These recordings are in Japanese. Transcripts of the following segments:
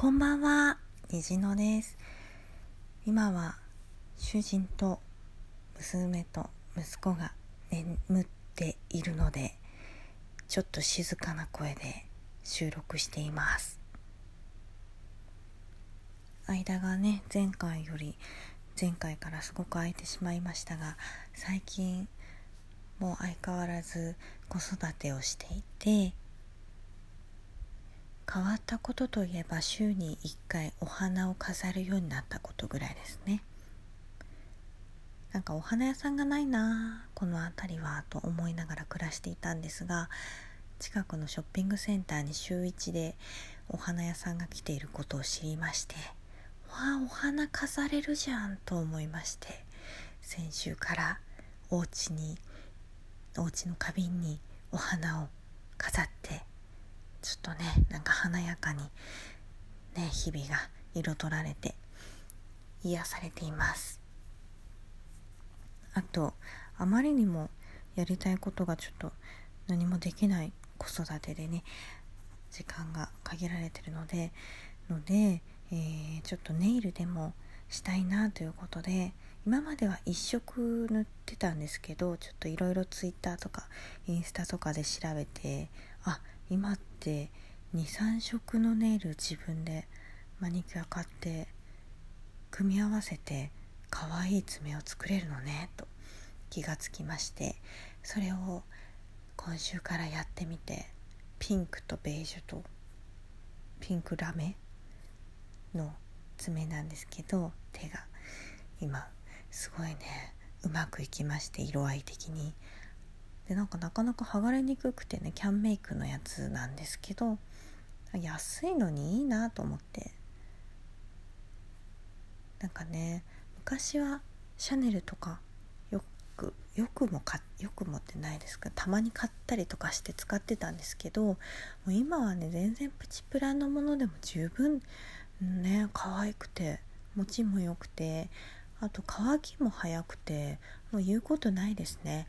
こんばんは、虹野です。今は主人と娘と息子が眠っているので、ちょっと静かな声で収録しています。間がね、前回より前回からすごく空いてしまいましたが、最近もう相変わらず子育てをしていて、変わったことといえば週に1回お花を飾るようになったことぐらいですね。なんかお花屋さんがないなこの辺りはと思いながら暮らしていたんですが近くのショッピングセンターに週1でお花屋さんが来ていることを知りましてわあお花飾れるじゃんと思いまして先週からお家にお家の花瓶にお花を飾ってちょっとねなんか華やかにね日々が彩られて癒されています。あとあまりにもやりたいことがちょっと何もできない子育てでね時間が限られてるのでので、えー、ちょっとネイルでもしたいなということで今までは1色塗ってたんですけどちょっといろいろ Twitter とかインスタとかで調べてあ今って23色のネイル自分でマニキュア買って組み合わせて可愛い爪を作れるのねと気がつきましてそれを今週からやってみてピンクとベージュとピンクラメの爪なんですけど手が今すごいねうまくいきまして色合い的にでなんかなかなか剥がれにくくてねキャンメイクのやつなんですけど安いのにいいなと思って。なんかね昔はシャネルとかよくよくもかよくもってないですけどたまに買ったりとかして使ってたんですけどもう今はね全然プチプラのものでも十分ね可愛くて持ちも良くてあと乾きも早くてもう言うことないですね。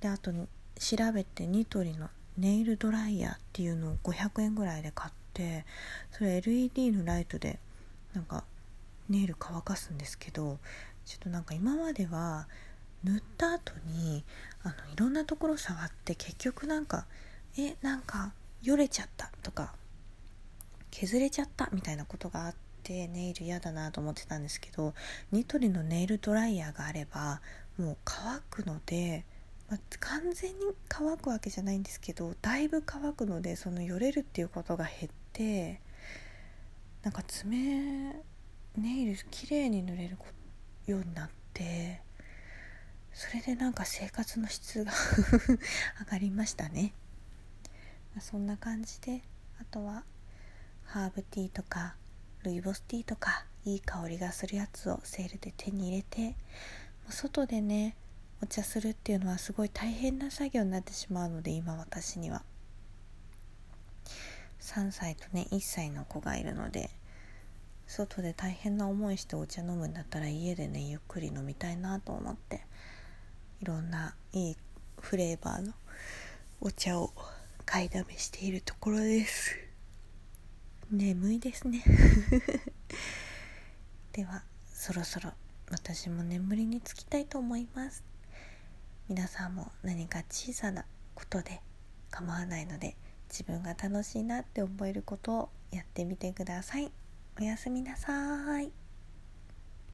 であと調べてニトリのネイルドライヤーっていうのを500円ぐらいで買ってそれ LED のライトでなんかネイル乾かすんですけどちょっとなんか今までは塗った後にあのいろんなところ触って結局なんかえなんかよれちゃったとか削れちゃったみたいなことがあってネイル嫌だなと思ってたんですけどニトリのネイルドライヤーがあればもう乾くのでまあ、完全に乾くわけじゃないんですけどだいぶ乾くのでそのよれるっていうことが減ってなんか爪ネイル綺麗に塗れるようになってそれでなんか生活の質が 上がりましたね、まあ、そんな感じであとはハーブティーとかルイボスティーとかいい香りがするやつをセールで手に入れて外でねお茶するっていうのはすごい大変な作業になってしまうので今私には。3歳とね1歳の子がいるので外で大変な思いしてお茶飲むんだったら家でねゆっくり飲みたいなと思っていろんないいフレーバーのお茶を買いだめしているところです。眠いですね。ではそろそろ私も眠りにつきたいと思います。皆さんも何か小さなことで構わないので自分が楽しいなって思えることをやってみてください。おやすみなさい。